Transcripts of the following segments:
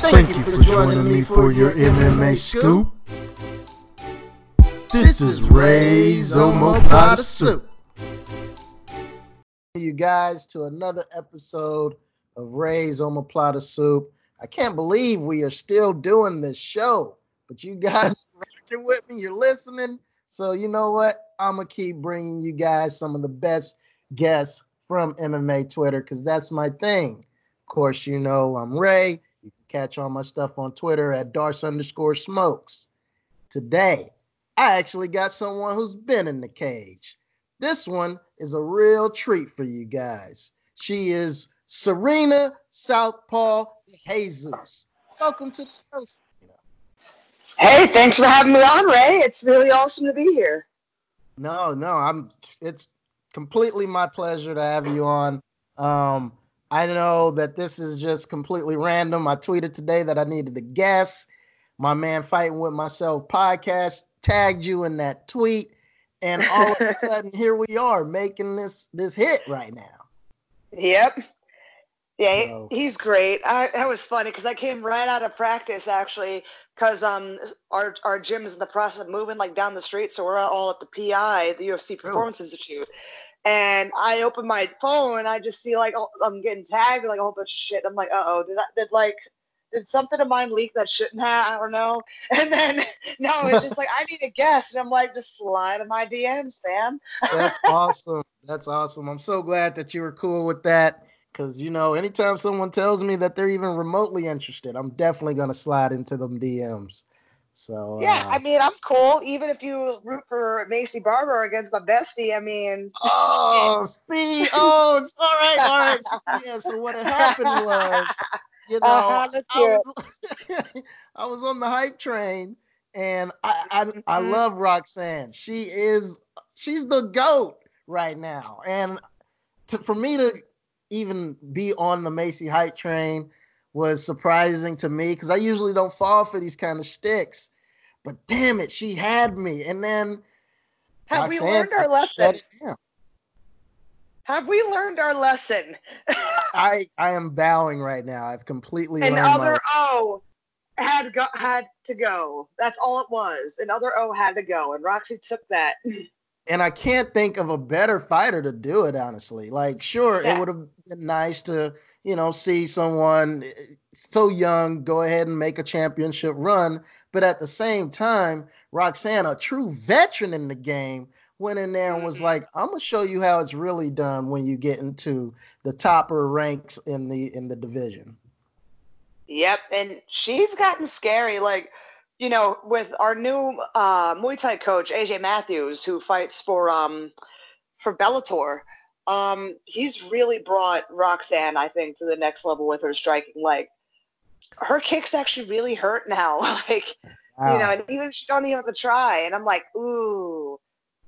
Thank you for joining me for your MMA scoop. This is Ray's Omoplata Soup. You guys to another episode of Ray's Omoplata Soup. I can't believe we are still doing this show, but you guys are rocking with me. You're listening. So you know what? I'm gonna keep bringing you guys some of the best guests from MMA Twitter because that's my thing. Of course, you know I'm Ray. Catch all my stuff on Twitter at Darce underscore Smokes. Today, I actually got someone who's been in the cage. This one is a real treat for you guys. She is Serena Southpaw Jesus. Welcome to the show. Serena. Hey, thanks for having me on, Ray. It's really awesome to be here. No, no, I'm. It's completely my pleasure to have you on. Um, I know that this is just completely random. I tweeted today that I needed a guest. My man fighting with myself podcast tagged you in that tweet, and all of a sudden here we are making this this hit right now. Yep. Yeah, So- he's great. I, that was funny because I came right out of practice actually, because um our our gym is in the process of moving like down the street, so we're all at the PI, the UFC Performance Institute. And I open my phone and I just see like oh, I'm getting tagged like a whole bunch of shit. I'm like, uh oh, did I did like did something of mine leak that shouldn't have? I don't know. And then no, it's just like I need a guest, and I'm like, just slide in my DMs, fam. That's awesome. That's awesome. I'm so glad that you were cool with that. Cause you know, anytime someone tells me that they're even remotely interested, I'm definitely gonna slide into them DMs. So Yeah, uh, I mean, I'm cool. Even if you root for Maycee Barber against my bestie, I mean, Oh, see, oh, it's all right, all right. Yeah, so what had happened was, you know, Uh-huh, I, was, I was on the hype train, and I, I, I Mhm. love Roxanne. She is, she's the goat right now, and to, for me to even be on the Maycee hype train was surprising to me because I usually don't fall for these kind of sticks. But damn it, she had me, and then have we learned our lesson? Have we learned our lesson? I I am bowing right now. I've completely and learned my other O had go, had to go. That's all it was. And other O had to go, and Roxy took that. and I can't think of a better fighter to do it honestly. Like sure, Yeah. it would have been nice to, you know, see someone eh, so young go ahead and make a championship run, but at the same time, Roxanne, a true veteran in the game, went in there and was Mhm. like, "I'm gonna show you how it's really done when you get into the topper ranks in the in the division." Yep, and she's gotten scary. Like, you know, with our new uh, Muay Thai coach AJ Matthews, who fights for um for Bellator. Um, he's really brought Roxanne, I think, to the next level with her striking. Like, her kicks actually really hurt now. like, Wow. you know, and even she don't even have to try. And I'm like, ooh.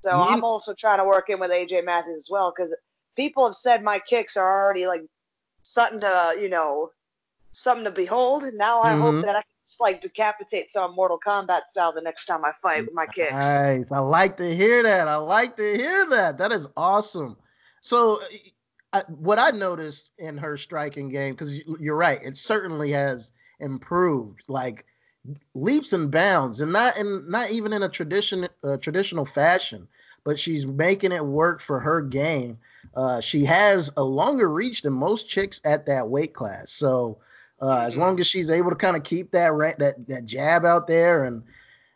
So You- I'm also trying to work in with AJ Matthews as well because people have said my kicks are already like something to, you know, something to behold. And now I Mhm. hope that I can just like decapitate some Mortal Kombat style the next time I fight with my kicks. Nice. I like to hear that. I like to hear that. That is awesome. So, I, what I noticed in her striking game, because you're right, it certainly has improved, like leaps and bounds, and not in not even in a tradition uh, traditional fashion, but she's making it work for her game. Uh, she has a longer reach than most chicks at that weight class. So, uh, as Mhm. long as she's able to kind of keep that ra- that that jab out there and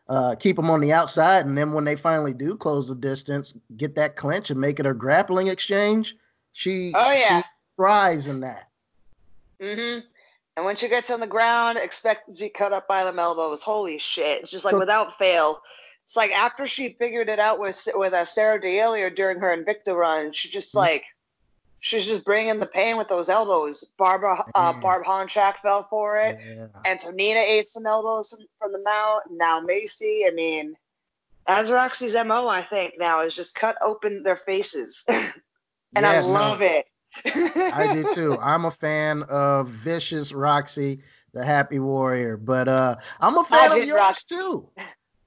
uh, keep them on the outside, and then when they finally do close the distance, get that clinch and make it a grappling exchange. She, Oh, yeah. she thrives in that. hmm And when she gets on the ground, expect to be cut up by them elbows. Holy shit! It's just like So- without fail. It's like after she figured it out with with uh, Sarah D'Alelio during her Invicta run, she just Mhm. like she's just bringing the pain with those elbows. Barbara uh, Yeah. Barb Honchak fell for it. Yeah. Antonina ate some elbows from, from the mount. Now Maycee. I mean, as Roxy's mo, I think now is just cut open their faces, and I Yeah, no. love it. I do too. I'm a fan of Vicious Roxy, the Happy Warrior, but uh, I'm a fan of yours Roxy. too.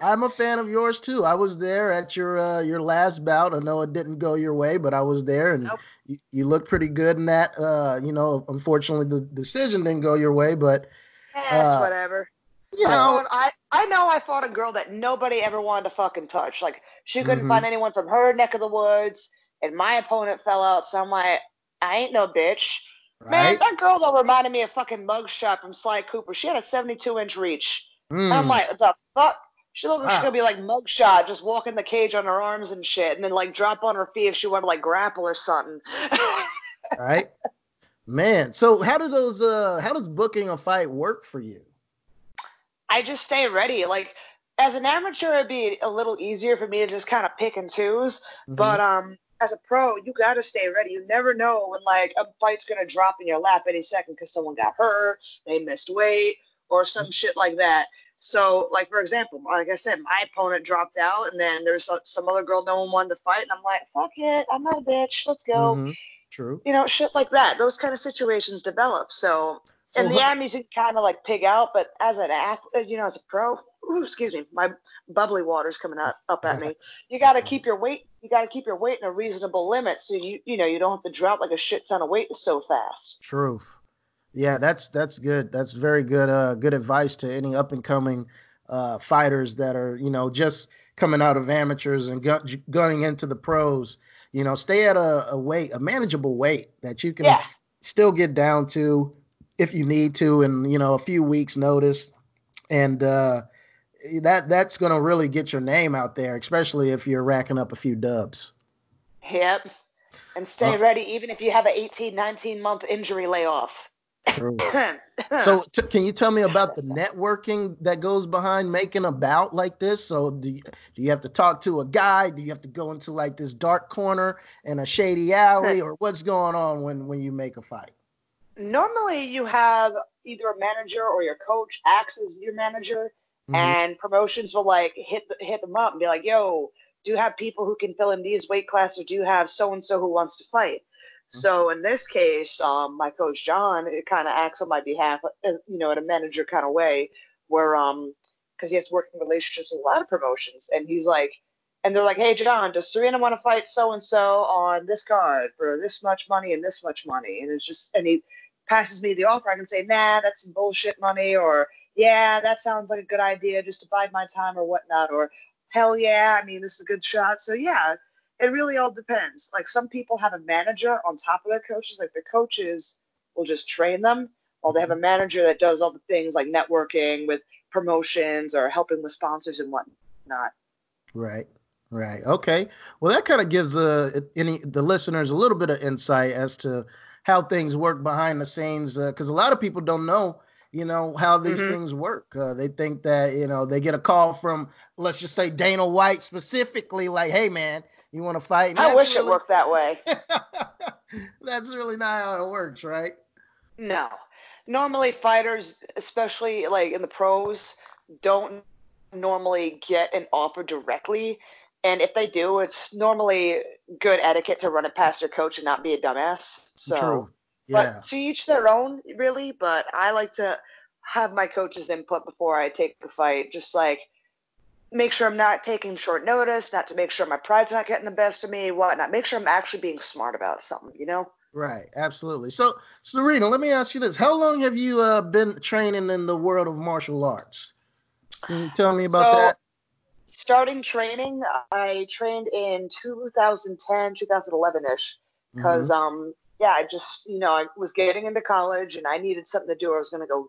I'm a fan of yours too. I was there at your uh, your last bout. I know it didn't go your way, but I was there, and Nope. you, you looked pretty good in that. Uh, you know, unfortunately the decision didn't go your way, but Yeah, uh, whatever. You know, I, fought, I I know I fought a girl that nobody ever wanted to fucking touch. Like she couldn't mm-hmm. find anyone from her neck of the woods, and my opponent fell out. So I'm like, I ain't no bitch. Right? Man, that girl though reminded me of fucking Muggshot from Sly Cooper. She had a 72 inch reach. Mm. I'm like, the fuck? She looked like wow. she could be like Muggshot, just walking the cage on her arms and shit, and then like drop on her feet if she wanted to like grapple or something. right. Man, so how do those uh how does booking a fight work for you? I just stay ready. Like as an amateur, it'd be a little easier for me to just kind of pick and choose. Mm-hmm. But um, as a pro, you got to stay ready. You never know when like a fight's gonna drop in your lap any second because someone got hurt, they missed weight, or some mm-hmm. shit like that. So, like for example, like I said, my opponent dropped out, and then there's some other girl no one wanted to fight, and I'm like, fuck it, I'm not a bitch, let's go. Mm-hmm. True. You know, shit like that. Those kind of situations develop. So, so in the Emmys, you kind of like pig out, but as an athlete, you know, as a pro, ooh, excuse me, my bubbly water's coming up up at me. You got to keep your weight. You got to keep your weight in a reasonable limit, so you you know you don't have to drop like a shit ton of weight so fast. Truth. Yeah, that's that's good. That's very good. Uh, good advice to any up and coming uh, fighters that are you know just coming out of amateurs and gun, gunning into the pros. You know, stay at a, a weight, a manageable weight that you can yeah. still get down to if you need to, and you know, a few weeks notice, and uh, that that's going to really get your name out there, especially if you're racking up a few dubs. Yep. And stay uh, ready even if you have an 18, 19 month injury layoff. so t- can you tell me about the networking that goes behind making a bout like this? So do you, do you have to talk to a guy? Do you have to go into like this dark corner in a shady alley, or what's going on when when you make a fight? Normally, you have either a manager or your coach acts as your manager, mm-hmm. and promotions will like hit the, hit them up and be like, "Yo, do you have people who can fill in these weight classes? or Do you have so and so who wants to fight?" So in this case, um, my coach John, kind of acts on my behalf, uh, you know, in a manager kind of way, where um, because he has working relationships with a lot of promotions, and he's like, and they're like, hey John, does Serena want to fight so and so on this card for this much money and this much money? And it's just, and he passes me the offer. I can say, nah, that's some bullshit money, or yeah, that sounds like a good idea, just to bide my time or whatnot, or hell yeah, I mean, this is a good shot. So yeah, it really all depends. Like some people have a manager on top of their coaches, like the coaches will just train them, while they have a manager that does all the things like networking with promotions or helping with sponsors and whatnot. Right. Right. Okay. Well, that kind of gives uh, any the listeners a little bit of insight as to how things work behind the scenes, because uh, a lot of people don't know, you know, how these mm-hmm. things work. Uh, they think that you know they get a call from, let's just say Dana White specifically, like, hey man, you want to fight? I wish really, it worked that way. that's really not how it works, right? No. Normally, fighters, especially like in the pros, don't normally get an offer directly. And if they do, it's normally good etiquette to run it past your coach and not be a dumbass. So, True. Yeah. But to each their own, really. But I like to have my coach's input before I take the fight. Just like make sure I'm not taking short notice, not to make sure my pride's not getting the best of me, whatnot. Make sure I'm actually being smart about something, you know? Right, absolutely. So, Serena, let me ask you this: How long have you uh, been training in the world of martial arts? Can you tell me about so, that? Starting training, I trained in 2010, 2011 ish, because mm-hmm. um, yeah, I just you know I was getting into college and I needed something to do. Or I was gonna go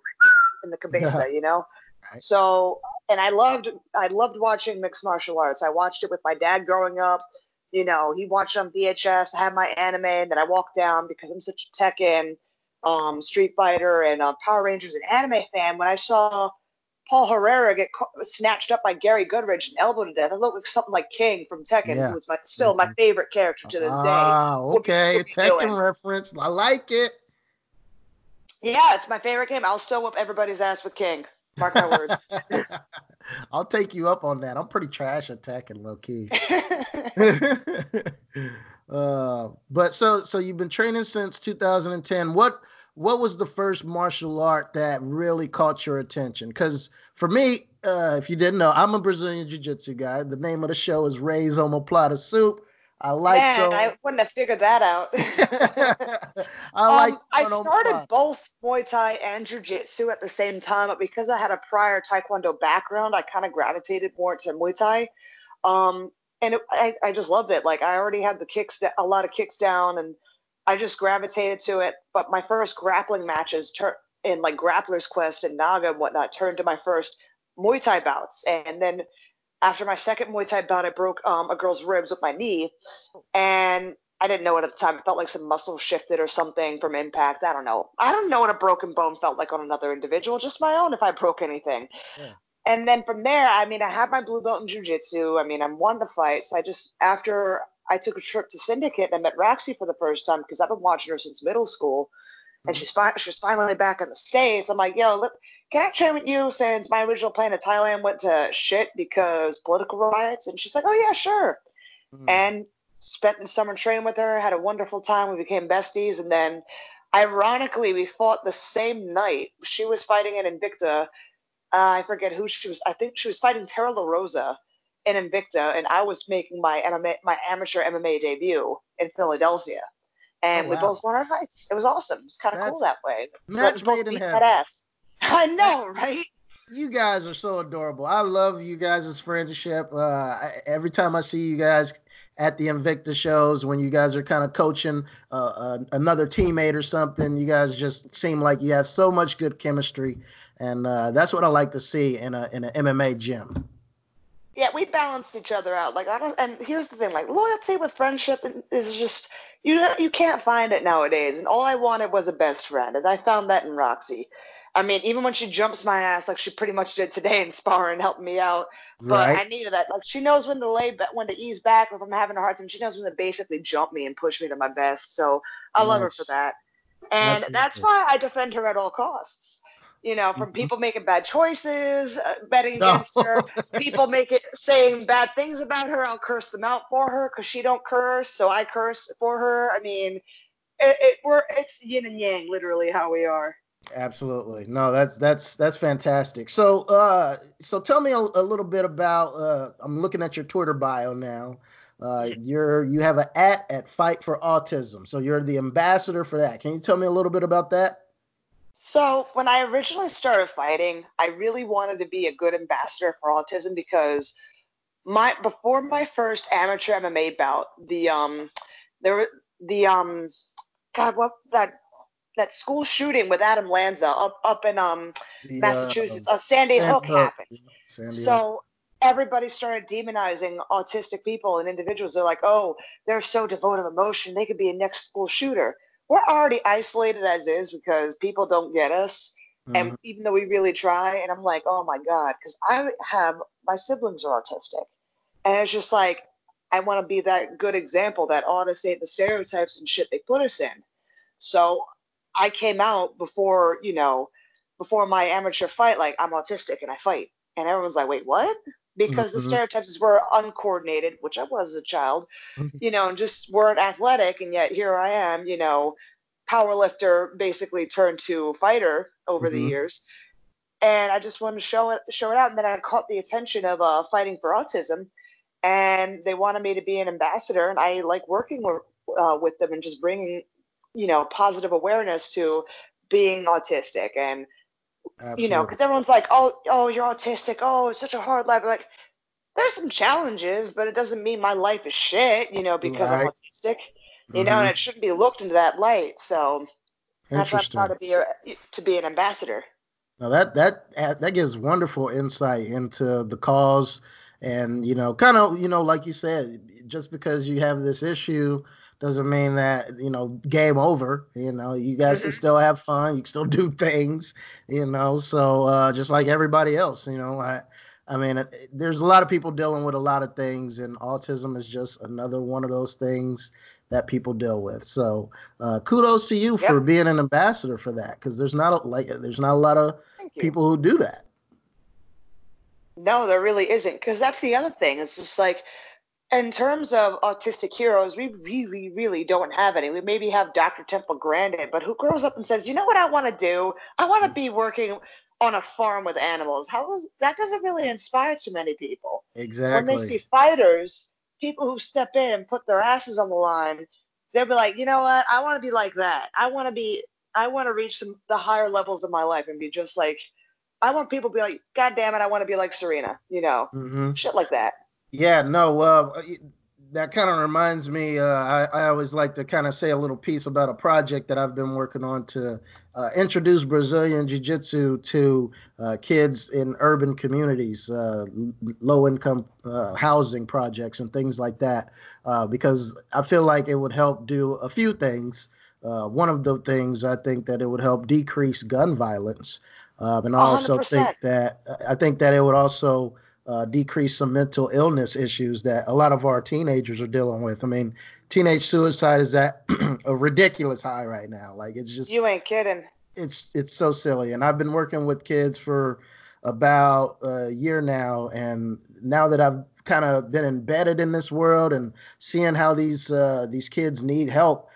in the cabeza, you know. Right. So, and I loved I loved watching mixed martial arts. I watched it with my dad growing up. You know, he watched on VHS. I had my anime, and then I walked down because I'm such a Tekken, um, Street Fighter, and uh, Power Rangers and anime fan. When I saw Paul Herrera get snatched up by Gary Goodridge and elbowed to death. I looked like something like King from Tekken, yeah. who was my, still my mm-hmm. favorite character to this day. Ah, okay, Tekken doing? reference. I like it. Yeah, it's my favorite game. I'll still whoop everybody's ass with King. Mark my words. I'll take you up on that. I'm pretty trash attacking low key. uh, but so so you've been training since 2010. What what was the first martial art that really caught your attention? Because for me, uh, if you didn't know, I'm a Brazilian Jiu-Jitsu guy. The name of the show is Ray's Omoplata Soup. I like. Man, I wouldn't have figured that out. I like. um, I started both Muay Thai and Jiu Jitsu at the same time, but because I had a prior Taekwondo background, I kind of gravitated more to Muay Thai. Um, and it, I, I just loved it. Like I already had the kicks, a lot of kicks down, and I just gravitated to it. But my first grappling matches tur- in like Grappler's Quest and Naga and whatnot turned to my first Muay Thai bouts, and then after my second Muay Thai bout, I broke um, a girl's ribs with my knee, and I didn't know it at the time. It felt like some muscle shifted or something from impact. I don't know. I don't know what a broken bone felt like on another individual, just my own if I broke anything. Yeah. And then from there, I mean, I had my blue belt in jiu-jitsu. I mean, I'm one to fight. So I just, after I took a trip to Syndicate and I met Roxy for the first time because I've been watching her since middle school and she's fi- she's finally back in the states. I'm like, yo, look, can I train with you since my original plan in Thailand went to shit because political riots? And she's like, oh yeah, sure. Mm. And spent the summer training with her, had a wonderful time. We became besties, and then ironically, we fought the same night. She was fighting in Invicta. Uh, I forget who she was. I think she was fighting Tara LaRosa in Invicta, and I was making my MMA, my amateur MMA debut in Philadelphia and oh, wow. we both won our fights. It was awesome. It was kind of cool that way. Match made in heaven. Ass. I know, right? You guys are so adorable. I love you guys' friendship. Uh, I, every time I see you guys at the Invicta shows, when you guys are kind of coaching uh, uh, another teammate or something, you guys just seem like you have so much good chemistry, and uh, that's what I like to see in a in an MMA gym. Yeah, we balanced each other out. Like I don't, and here's the thing: like loyalty with friendship is just you you can't find it nowadays. And all I wanted was a best friend, and I found that in Roxy. I mean, even when she jumps my ass like she pretty much did today in sparring, helping me out. But right. I needed that. Like she knows when to lay, when to ease back if I'm having a hard time. She knows when to basically jump me and push me to my best. So I nice. love her for that. And that's, that's why I defend her at all costs you know, from mm-hmm. people making bad choices, uh, betting against no. her, people make it saying bad things about her. I'll curse them out for her because she don't curse, so I curse for her. I mean, it, it we're it's yin and yang, literally how we are. Absolutely. No, that's that's that's fantastic. So uh so tell me a, a little bit about uh I'm looking at your Twitter bio now. Uh you're you have an at at Fight for Autism. So you're the ambassador for that. Can you tell me a little bit about that? So when I originally started fighting, I really wanted to be a good ambassador for autism because my before my first amateur MMA bout, the um there the um God what that that school shooting with Adam Lanza up up in um the, uh, Massachusetts, uh, uh, Sandy Hook, Hook happened. Sandy so everybody started demonizing autistic people and individuals. They're like, oh, they're so devoid of emotion, they could be a next school shooter we're already isolated as is because people don't get us. Mm-hmm. And even though we really try, and I'm like, oh my God, because I have my siblings are autistic. And it's just like, I want to be that good example that autists ain't the stereotypes and shit they put us in. So I came out before, you know, before my amateur fight, like I'm autistic and I fight. And everyone's like, wait, what? because mm-hmm. the stereotypes were uncoordinated, which I was as a child, mm-hmm. you know, and just weren't athletic. And yet here I am, you know, power lifter basically turned to fighter over mm-hmm. the years. And I just wanted to show it, show it out. And then I caught the attention of uh, Fighting for Autism, and they wanted me to be an ambassador. And I like working with, uh, with them and just bringing, you know, positive awareness to being autistic and Absolutely. You know, because everyone's like, oh, oh, you're autistic. Oh, it's such a hard life. Like, there's some challenges, but it doesn't mean my life is shit. You know, because right. I'm autistic. You mm-hmm. know, and mm-hmm. it shouldn't be looked into that light. So that's why I'm proud to be a, to be an ambassador. Now that that that gives wonderful insight into the cause, and you know, kind of, you know, like you said, just because you have this issue doesn't mean that you know game over you know you guys can mm-hmm. still have fun you can still do things you know so uh, just like everybody else you know i i mean there's a lot of people dealing with a lot of things and autism is just another one of those things that people deal with so uh, kudos to you yep. for being an ambassador for that because there's not a, like there's not a lot of people who do that no there really isn't because that's the other thing it's just like in terms of autistic heroes, we really, really don't have any. We maybe have Dr. Temple Grandin, but who grows up and says, you know what I want to do? I want to hmm. be working on a farm with animals. How is that doesn't really inspire too many people. Exactly. When they see fighters people who step in and put their asses on the line, they'll be like, you know what? I want to be like that. I want to be. I want to reach some, the higher levels of my life and be just like. I want people to be like, God damn it, I want to be like Serena. You know, Mm-hmm. shit like that. Yeah, no, uh, that kind of reminds me. Uh, I, I always like to kind of say a little piece about a project that I've been working on to uh, introduce Brazilian Jiu Jitsu to uh, kids in urban communities, uh, low income uh, housing projects, and things like that. Uh, because I feel like it would help do a few things. Uh, one of the things I think that it would help decrease gun violence. Um, and I also 100%. think that I think that it would also uh, decrease some mental illness issues that a lot of our teenagers are dealing with. I mean, teenage suicide is at a ridiculous high right now. Like it's just You ain't kidding. it's it's so silly. And I've been working with kids for about a year now, and now that I've kind of been embedded in this world and seeing how these uh, these kids need help,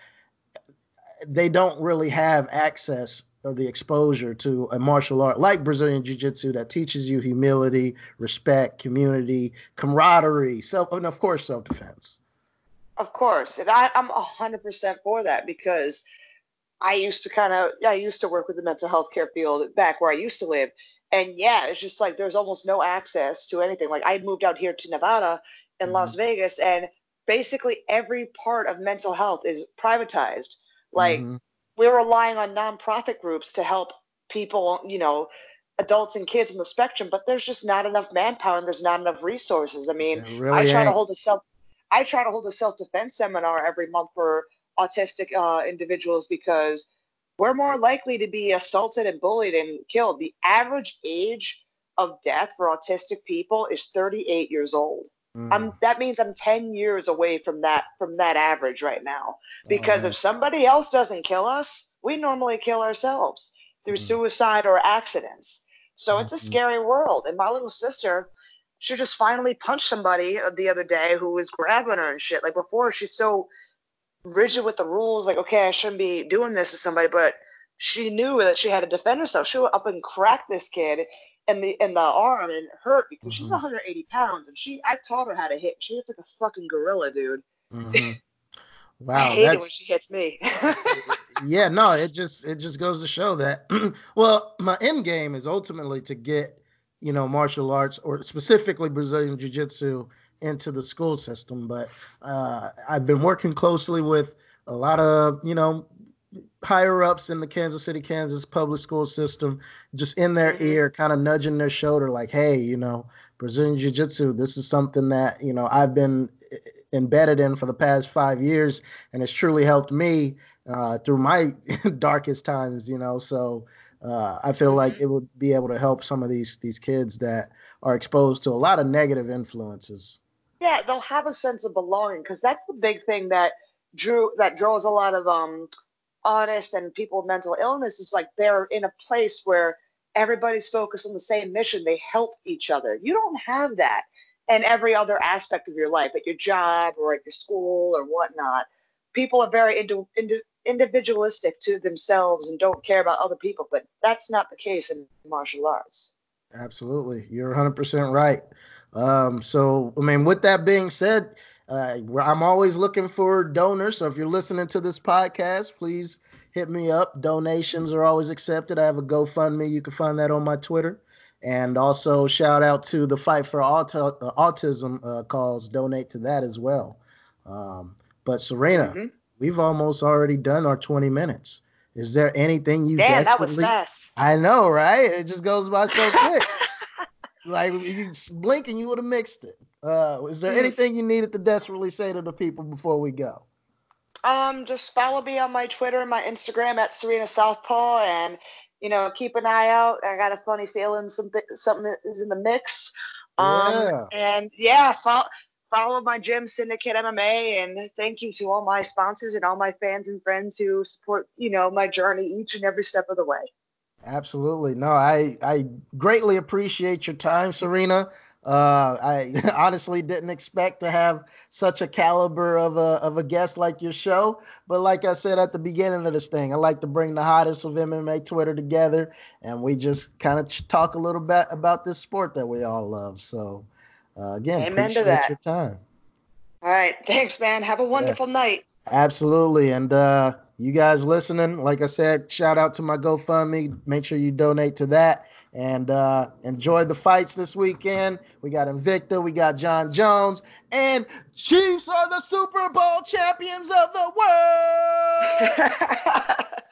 they don't really have access or the exposure to a martial art like Brazilian Jiu-Jitsu that teaches you humility, respect, community, camaraderie, self, and of course self-defense. Of course, and I, I'm hundred percent for that because I used to kind of, I used to work with the mental health care field back where I used to live, and yeah, it's just like there's almost no access to anything. Like I moved out here to Nevada in mm-hmm. Las Vegas, and basically every part of mental health is privatized. Like Mhm. we're relying on nonprofit groups to help people, you know, adults and kids on the spectrum, but there's just not enough manpower and there's not enough resources. I mean, really I try to hold a self I try to hold a self defense seminar every month for autistic uh, individuals because we're more likely to be assaulted and bullied and killed. The average age of death for autistic people is 38 years old. Mm. I'm, that means I'm 10 years away from that from that average right now. Because Oh, if somebody else doesn't kill us, we normally kill ourselves through Mhm. suicide or accidents. So it's a Mhm. scary world. And my little sister, she just finally punched somebody the other day who was grabbing her and shit. Like before, she's so rigid with the rules. Like, okay, I shouldn't be doing this to somebody, but she knew that she had to defend herself. She went up and cracked this kid in the in the arm and hurt because she's Mhm. 180 pounds and she I taught her how to hit. She hits like a fucking gorilla, dude. Mhm. I Wow, hate it when she hits me. yeah, no, it just it just goes to show that well, my end game is ultimately to get, you know, martial arts or specifically Brazilian Jiu-Jitsu into the school system, but uh, I've been working closely with a lot of, you know, higher ups in the Kansas City, Kansas public school system, just in their Mhm. ear, kind of nudging their shoulder, like, hey, you know, Brazilian Jiu Jitsu, this is something that, you know, I've been eh, embedded in for the past five years, and it's truly helped me uh, through my darkest times, you know. So uh, I feel like Mhm. it would be able to help some of these these kids that are exposed to a lot of negative influences. yeah, they'll have a sense of belonging because that's the big thing that drew that draws a lot of um honest and people with mental illness is like they're in a place where everybody's focused on the same mission. They help each other. You don't have that in every other aspect of your life, at your job or at your school or whatnot. People are very indi- indi- individualistic to themselves and don't care about other people, but that's not the case in martial arts. Absolutely, you're 100% right. Um, so, I mean, with that being said, uh, I'm always looking for donors. So, if you're listening to this podcast, please hit me up. Donations are always accepted. I have a GoFundMe. You can find that on my Twitter. And also, shout out to the Fight for Auto- uh, Autism uh, cause. Donate to that as well. Um, but, Serena, Mhm. we've almost already done our 20 minutes. Is there anything you Damn, that was fast. I know, right? It just goes by so quick. Like you blink and you would have mixed it. Uh, is there Mm. anything you needed to desperately say to the people before we go? Um, just follow me on my Twitter and my Instagram at Serena Southpaw, and you know, keep an eye out. I got a funny feeling something something is in the mix. Um, Yeah. and yeah, follow follow my gym Syndicate MMA, and thank you to all my sponsors and all my fans and friends who support you know my journey each and every step of the way. Absolutely. No, I I greatly appreciate your time, Serena. Uh, I honestly didn't expect to have such a caliber of a of a guest like your show, but like I said at the beginning of this thing, I like to bring the hottest of MMA Twitter together, and we just kind of talk a little bit about this sport that we all love. So, uh, again, Amen to appreciate that. your time. All right. Thanks, man. Have a wonderful yeah. night. Absolutely. And uh, you guys listening, like I said, shout out to my GoFundMe. Make sure you donate to that and uh, enjoy the fights this weekend. We got Invicta, we got Jon Jones, and Chiefs are the Super Bowl champions of the world.